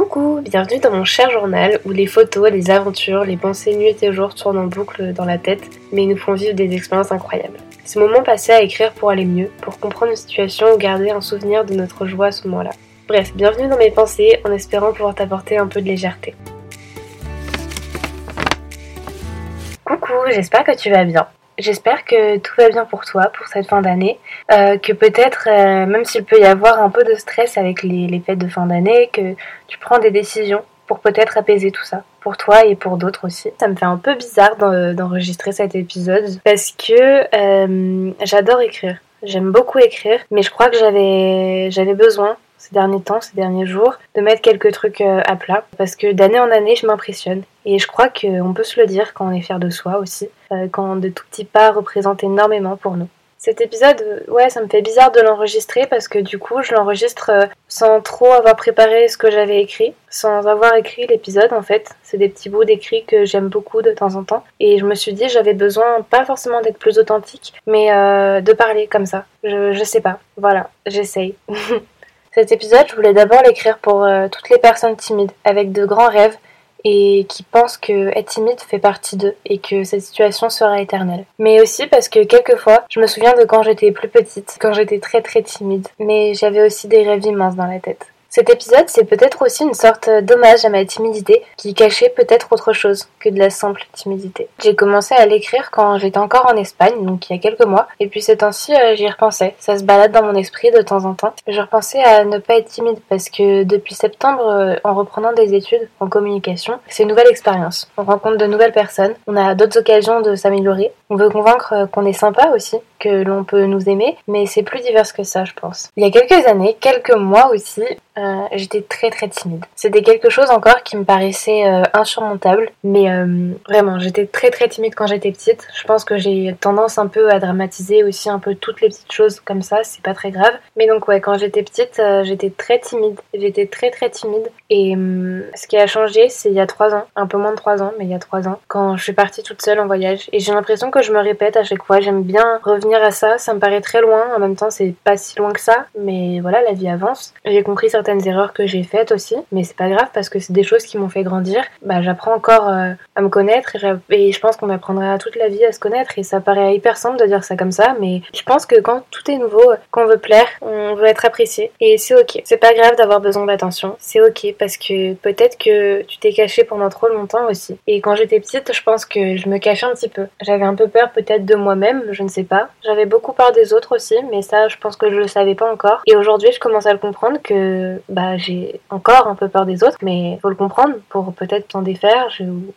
Coucou, bienvenue dans mon cher journal où les photos, les aventures, les pensées nuit et jour tournent en boucle dans la tête mais nous font vivre des expériences incroyables. Ce moment passé à écrire pour aller mieux, pour comprendre une situation ou garder un souvenir de notre joie à ce moment-là. Bref, bienvenue dans mes pensées en espérant pouvoir t'apporter un peu de légèreté. Coucou, j'espère que tu vas bien. J'espère que tout va bien pour toi pour cette fin d'année. Euh, que peut-être, euh, même s'il peut y avoir un peu de stress avec les, fêtes de fin d'année, que tu prends des décisions pour peut-être apaiser tout ça. Pour toi et pour d'autres aussi. Ça me fait un peu bizarre d'enregistrer cet épisode parce que euh, j'adore écrire. J'aime beaucoup écrire, mais je crois que j'avais besoin ces derniers temps, ces derniers jours, de mettre quelques trucs euh, à plat. Parce que d'année en année, je m'impressionne. Et je crois qu'on peut se le dire quand on est fier de soi aussi, euh, quand de tout petits pas représentent énormément pour nous. Cet épisode, euh, ouais, ça me fait bizarre de l'enregistrer parce que du coup, je l'enregistre sans trop avoir préparé ce que j'avais écrit, sans avoir écrit l'épisode en fait. C'est des petits bouts d'écrit que j'aime beaucoup de temps en temps. Et je me suis dit, j'avais besoin, pas forcément d'être plus authentique, mais de parler comme ça. Je, je sais pas. Voilà, j'essaye. Cet épisode, je voulais d'abord l'écrire pour euh, toutes les personnes timides, avec de grands rêves et qui pensent que être timide fait partie d'eux et que cette situation sera éternelle. Mais aussi parce que quelquefois, je me souviens de quand j'étais plus petite, quand j'étais très très timide, mais j'avais aussi des rêves immenses dans la tête. Cet épisode, c'est peut-être aussi une sorte d'hommage à ma timidité qui cachait peut-être autre chose que de la simple timidité. J'ai commencé à l'écrire quand j'étais encore en Espagne, donc il y a quelques mois, et puis ces temps-ci, euh, j'y repensais. Ça se balade dans mon esprit de temps en temps. Je repensais à ne pas être timide parce que depuis septembre, euh, en reprenant des études en communication, c'est une nouvelle expérience. On rencontre de nouvelles personnes, on a d'autres occasions de s'améliorer, on veut convaincre euh, qu'on est sympa aussi, que l'on peut nous aimer, mais c'est plus divers que ça, je pense. Il y a quelques années, quelques mois aussi, euh, j'étais très très timide. C'était quelque chose encore qui me paraissait euh, insurmontable, mais euh, vraiment, j'étais très très timide quand j'étais petite. Je pense que j'ai tendance un peu à dramatiser aussi un peu toutes les petites choses comme ça, c'est pas très grave. Mais donc ouais, quand j'étais petite, j'étais très timide. J'étais très très timide. Et ce qui a changé, c'est il y a trois ans, un peu moins de trois ans, mais il y a trois ans, quand je suis partie toute seule en voyage. Et j'ai l'impression que je me répète à chaque fois. J'aime bien revenir à ça. Ça me paraît très loin. En même temps, c'est pas si loin que ça. Mais voilà, la vie avance. J'ai compris certaines erreurs que j'ai faites aussi, mais c'est pas grave parce que c'est des choses qui m'ont fait grandir. Bah, j'apprends encore euh, à me connaître et, je pense qu'on apprendra toute la vie à se connaître et ça paraît hyper simple de dire ça comme ça, mais je pense que quand tout est nouveau, qu'on veut plaire, on veut être apprécié et c'est ok. C'est pas grave d'avoir besoin d'attention, c'est ok parce que peut-être que tu t'es caché pendant trop longtemps aussi. Et quand j'étais petite, je pense que je me cachais un petit peu. J'avais un peu peur peut-être de moi-même, je ne sais pas. J'avais beaucoup peur des autres aussi, mais ça, je pense que je le savais pas encore. Et aujourd'hui, je commence à le comprendre que bah, j'ai encore un peu peur des autres, mais faut le comprendre pour peut-être s'en défaire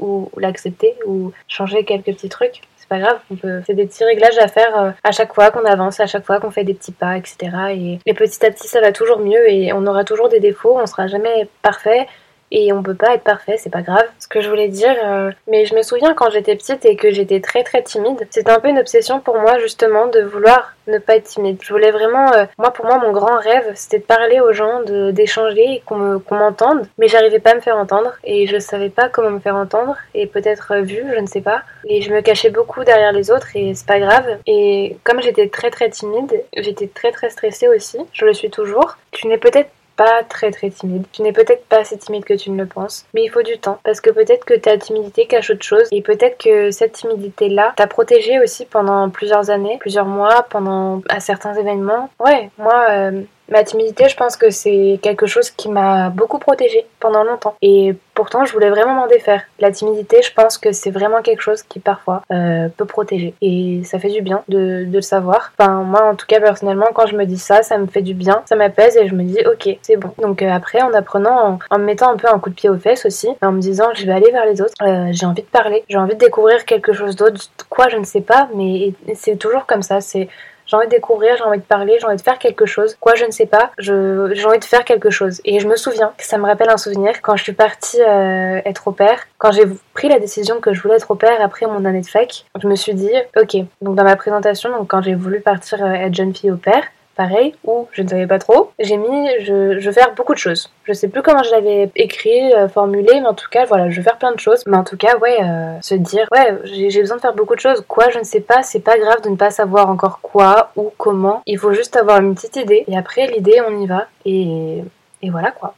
ou, l'accepter ou changer quelques petits trucs c'est pas grave, on peut faire des petits réglages à faire euh, à chaque fois qu'on avance, à chaque fois qu'on fait des petits pas, etc. Et, et petit à petit, ça va toujours mieux et on aura toujours des défauts, on sera jamais parfait, et on peut pas être parfait, c'est pas grave. Ce que je voulais dire, euh, mais je me souviens quand j'étais petite et que j'étais très très timide, c'était un peu une obsession pour moi justement de vouloir ne pas être timide. Je voulais vraiment, euh, moi pour moi mon grand rêve c'était de parler aux gens, d'échanger, qu'on m'entende, mais j'arrivais pas à me faire entendre et je savais pas comment me faire entendre et peut-être euh, vu, je ne sais pas. Et je me cachais beaucoup derrière les autres et c'est pas grave. Et comme j'étais très très timide, j'étais très très stressée aussi, je le suis toujours. Tu n'es peut-être pas très très timide. Tu n'es peut-être pas assez timide que tu ne le penses, mais il faut du temps parce que peut-être que ta timidité cache autre chose et peut-être que cette timidité-là t'a protégé aussi pendant plusieurs années, plusieurs mois, pendant à certains événements. Ouais, moi, euh, Ma timidité, je pense que c'est quelque chose qui m'a beaucoup protégée pendant longtemps. Et pourtant, je voulais vraiment m'en défaire. La timidité, je pense que c'est vraiment quelque chose qui parfois euh, peut protéger. Et ça fait du bien de, de, le savoir. Enfin, moi, en tout cas, personnellement, quand je me dis ça, ça me fait du bien. Ça m'apaise et je me dis, ok, c'est bon. Donc euh, après, en apprenant, en, me mettant un peu un coup de pied aux fesses aussi, en me disant, je vais aller vers les autres, euh, j'ai envie de parler, j'ai envie de découvrir quelque chose d'autre. Quoi, je ne sais pas, mais c'est toujours comme ça. C'est j'ai envie de découvrir, j'ai envie de parler, j'ai envie de faire quelque chose. Quoi, je ne sais pas, j'ai envie de faire quelque chose. Et je me souviens, que ça me rappelle un souvenir, quand je suis partie euh, être au père, quand j'ai pris la décision que je voulais être au père après mon année de fac, je me suis dit, ok, donc dans ma présentation, donc quand j'ai voulu partir euh, être jeune fille au père, pareil, ou je ne savais pas trop, j'ai mis je, je, veux faire beaucoup de choses. Je sais plus comment je l'avais écrit, euh, formulé, mais en tout cas, voilà, je veux faire plein de choses. Mais en tout cas, ouais, euh, se dire, ouais, j'ai besoin de faire beaucoup de choses. Quoi, je ne sais pas, c'est pas grave de ne pas savoir encore quoi ou comment. Il faut juste avoir une petite idée, et après, l'idée, on y va. Et, et voilà quoi.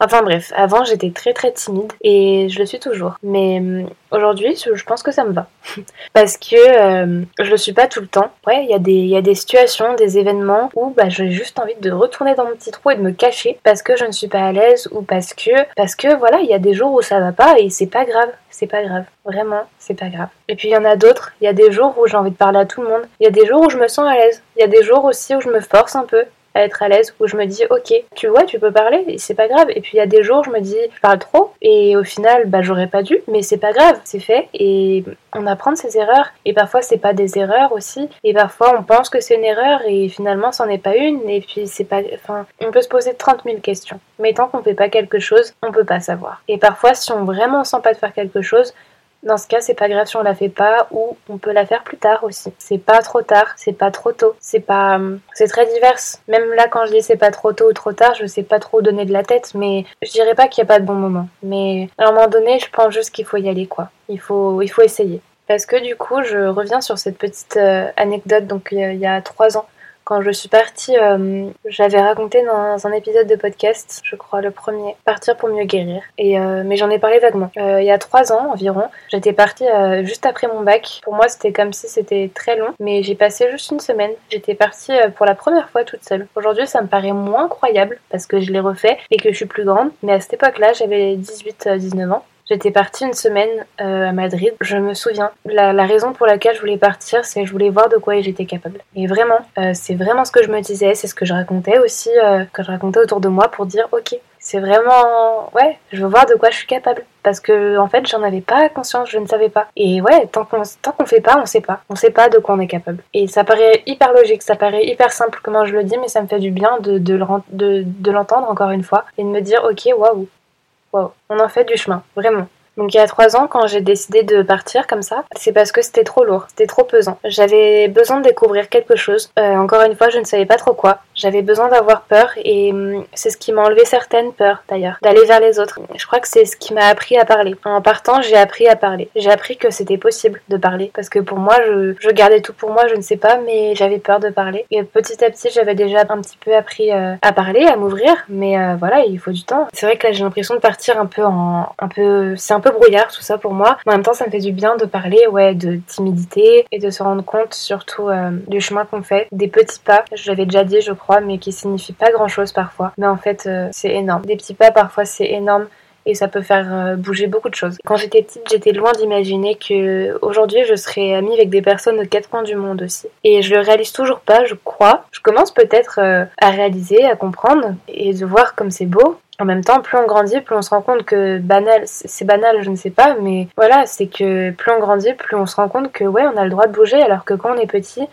Enfin bref, avant j'étais très très timide et je le suis toujours. Mais hum, aujourd'hui, je pense que ça me va. Parce que euh, je le suis pas tout le temps. Ouais, il y, a des, y a des situations, des événements où bah, j'ai juste envie de retourner dans mon petit trou et de me cacher parce que je ne suis pas à l'aise ou parce que, parce que voilà, il y a des jours où ça va pas et c'est pas grave. C'est pas grave. Vraiment, c'est pas grave. Et puis il y en a d'autres. Il y a des jours où j'ai envie de parler à tout le monde. Il y a des jours où je me sens à l'aise. Il y a des jours aussi où je me force un peu à être à l'aise, où je me dis ok, tu vois, tu peux parler, c'est pas grave. Et puis il y a des jours, je me dis je parle trop, et au final, bah j'aurais pas dû, mais c'est pas grave, c'est fait, et on apprend de ses erreurs. Et parfois, c'est pas des erreurs aussi, et parfois on pense que c'est une erreur, et finalement, c'en est pas une, et puis c'est pas. Enfin, on peut se poser 30 000 questions, mais tant qu'on fait pas quelque chose, on peut pas savoir. Et parfois, si on vraiment sent pas de faire quelque chose, dans ce cas, c'est pas grave si on la fait pas ou on peut la faire plus tard aussi. C'est pas trop tard, c'est pas trop tôt, c'est pas hum, c'est très divers. Même là quand je dis c'est pas trop tôt ou trop tard, je sais pas trop donner de la tête mais je dirais pas qu'il y a pas de bon moment. Mais à un moment donné, je pense juste qu'il faut y aller quoi. Il faut il faut essayer. Parce que du coup, je reviens sur cette petite euh, anecdote donc il y a trois ans quand je suis partie, euh, j'avais raconté dans un épisode de podcast, je crois le premier, partir pour mieux guérir. Et euh, mais j'en ai parlé vaguement. Euh, il y a trois ans environ, j'étais partie juste après mon bac. Pour moi, c'était comme si c'était très long, mais j'ai passé juste une semaine. J'étais partie pour la première fois toute seule. Aujourd'hui, ça me paraît moins croyable parce que je l'ai refait et que je suis plus grande. Mais à cette époque-là, j'avais 18-19 ans. J'étais partie une semaine euh, à Madrid. Je me souviens. La, raison pour laquelle je voulais partir, c'est que je voulais voir de quoi j'étais capable. Et vraiment, euh, c'est vraiment ce que je me disais. C'est ce que je racontais aussi, euh, que je racontais autour de moi pour dire, ok, c'est vraiment, ouais, je veux voir de quoi je suis capable. Parce que en fait, j'en avais pas conscience, je ne savais pas. Et ouais, tant qu'on qu'on fait pas, on sait pas. On sait pas de quoi on est capable. Et ça paraît hyper logique, ça paraît hyper simple comment je le dis, mais ça me fait du bien de, de, de, de l'entendre encore une fois et de me dire, ok, waouh on en fait du chemin, vraiment. Donc il y a trois ans, quand j'ai décidé de partir comme ça, c'est parce que c'était trop lourd, c'était trop pesant. J'avais besoin de découvrir quelque chose. Euh, encore une fois, je ne savais pas trop quoi. J'avais besoin d'avoir peur et hum, c'est ce qui m'a enlevé certaines peurs d'ailleurs, d'aller vers les autres. Je crois que c'est ce qui m'a appris à parler. En partant, j'ai appris à parler. J'ai appris que c'était possible de parler parce que pour moi, je, gardais tout pour moi, je ne sais pas, mais j'avais peur de parler. Et petit à petit, j'avais déjà un petit peu appris euh, à parler, à m'ouvrir, mais euh, voilà, il faut du temps. C'est vrai que là, j'ai l'impression de partir un peu en, un peu, c'est un peu brouillard tout ça pour moi. En même temps, ça me fait du bien de parler, ouais, de timidité et de se rendre compte surtout euh, du chemin qu'on fait, des petits pas. Je l'avais déjà dit, je crois, mais qui signifient pas grand chose parfois. Mais en fait, euh, c'est énorme. Des petits pas, parfois, c'est énorme et ça peut faire euh, bouger beaucoup de choses. Quand j'étais petite, j'étais loin d'imaginer que aujourd'hui je serais amie avec des personnes de quatre coins du monde aussi. Et je le réalise toujours pas, je crois. Je commence peut-être à réaliser, à comprendre et de voir comme c'est beau en même temps, plus on grandit, plus on se rend compte que banal, c'est banal, je ne sais pas, mais voilà, c'est que plus on grandit, plus on se rend compte que ouais, on a le droit de bouger, alors que quand on est petit,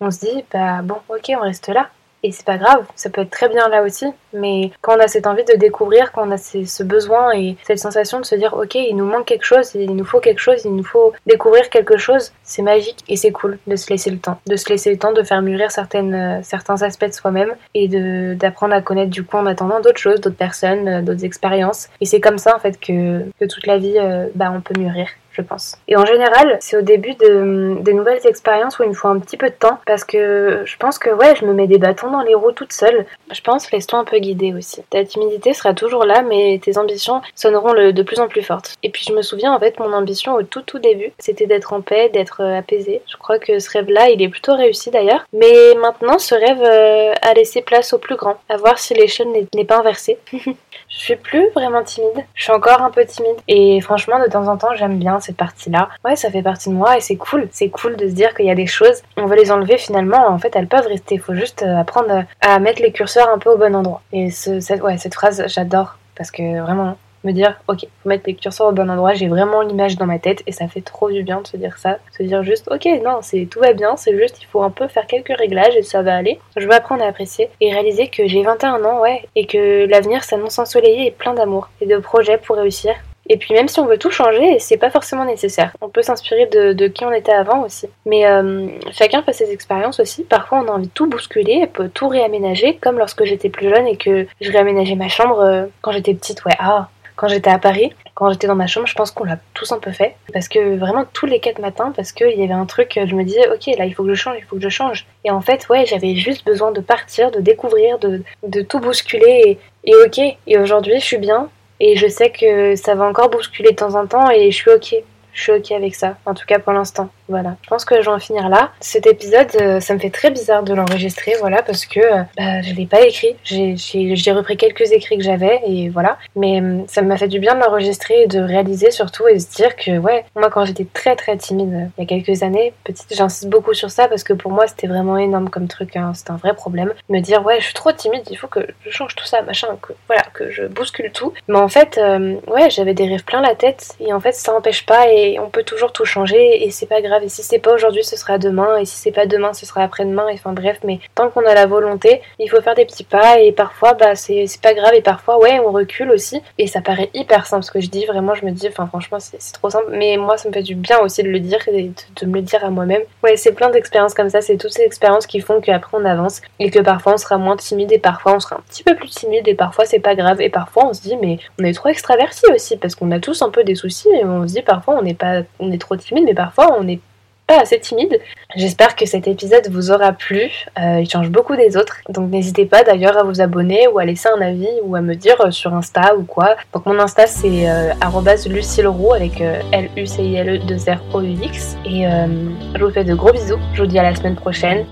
on se dit, bah bon, ok, on reste là. Et c'est pas grave, ça peut être très bien là aussi, mais quand on a cette envie de découvrir, quand on a ce besoin et cette sensation de se dire ok, il nous manque quelque chose, il nous faut quelque chose, il nous faut découvrir quelque chose, c'est magique et c'est cool de se laisser le temps, de se laisser le temps de faire mûrir certaines, euh, certains aspects de soi-même et d'apprendre à connaître du coup en attendant d'autres choses, d'autres personnes, euh, d'autres expériences. Et c'est comme ça en fait que, que toute la vie, euh, bah, on peut mûrir je pense. Et en général, c'est au début de, des nouvelles expériences où il me faut un petit peu de temps parce que je pense que ouais, je me mets des bâtons dans les roues toute seule. Je pense laisse-toi un peu guider aussi. Ta timidité sera toujours là, mais tes ambitions sonneront le, de plus en plus fortes. Et puis je me souviens en fait, mon ambition au tout tout début, c'était d'être en paix, d'être euh, apaisé. Je crois que ce rêve-là, il est plutôt réussi d'ailleurs. Mais maintenant, ce rêve euh, a laissé place au plus grand, à voir si l'échelle n'est pas inversée. je suis plus vraiment timide. Je suis encore un peu timide. Et franchement, de temps en temps, j'aime bien cette partie-là. Ouais, ça fait partie de moi et c'est cool. C'est cool de se dire qu'il y a des choses, on veut les enlever finalement. En fait, elles peuvent rester. Il faut juste euh, apprendre à mettre les curseurs un peu au bon endroit. Et cette phrase, j'adore. Parce que vraiment, me dire ok faut mettre les curseurs au bon endroit j'ai vraiment l'image dans ma tête et ça fait trop du bien de se dire ça se dire juste ok non c'est tout va bien c'est juste il faut un peu faire quelques réglages et ça va aller je vais apprendre à apprécier et réaliser que j'ai 21 ans ouais et que l'avenir s'annonce ensoleillé et plein d'amour et de projets pour réussir et puis même si on veut tout changer, c'est pas forcément nécessaire. On peut s'inspirer de, qui on était avant aussi. Mais euh, chacun fait ses expériences aussi. Parfois on a envie de tout bousculer, peut tout réaménager, comme lorsque j'étais plus jeune et que je réaménageais ma chambre euh, quand j'étais petite. Ouais, ah, quand j'étais à Paris, quand j'étais dans ma chambre, je pense qu'on l'a tous un peu fait. Parce que vraiment tous les quatre matins, parce qu'il y avait un truc, je me disais, ok, là il faut que je change, il faut que je change. Et en fait, ouais, j'avais juste besoin de partir, de découvrir, de, de tout bousculer. Et, et ok, et aujourd'hui je suis bien. Et je sais que ça va encore bousculer de temps en temps et je suis ok. Je suis ok avec ça, en tout cas pour l'instant. Voilà, je pense que je vais en finir là. Cet épisode, euh, ça me fait très bizarre de l'enregistrer, voilà, parce que euh, bah, je l'ai pas écrit. J'ai repris quelques écrits que j'avais et voilà. Mais hum, ça m'a fait du bien de l'enregistrer et de réaliser surtout et se dire que ouais, moi quand j'étais très très timide euh, il y a quelques années, petite, j'insiste beaucoup sur ça parce que pour moi c'était vraiment énorme comme truc, hein, c'était un vrai problème. Me dire ouais, je suis trop timide, il faut que je change tout ça, machin, que voilà, que je bouscule tout. Mais en fait, ouais, j'avais des rêves plein la tête et en fait ça n'empêche pas et on peut toujours tout changer et c'est pas grave. Et si c'est pas aujourd'hui, ce sera demain, et si c'est pas demain, ce sera après-demain, et enfin bref, mais tant qu'on a la volonté, il faut faire des petits pas, et parfois, bah c'est pas grave, et parfois, ouais, on recule aussi, et ça paraît hyper simple. Ce que je dis, vraiment, je me dis, enfin franchement, c'est trop simple, mais moi, ça me fait du bien aussi de le dire, et de, me le dire à moi-même. Ouais, c'est plein d'expériences comme ça, c'est toutes ces expériences qui font qu'après on avance, et que parfois on sera moins timide, et parfois on sera un petit peu plus timide, et parfois c'est pas grave, et parfois on se dit, mais on est trop extraverti aussi, parce qu'on a tous un peu des soucis, et on se dit parfois on est pas, on est trop timide, mais parfois on est assez timide. J'espère que cet épisode vous aura plu. Euh, il change beaucoup des autres. Donc n'hésitez pas d'ailleurs à vous abonner ou à laisser un avis ou à me dire euh, sur Insta ou quoi. Donc mon Insta c'est euh, avec L U C I L E 2 R O U X et je vous fais de gros bisous. Je vous dis à la semaine prochaine.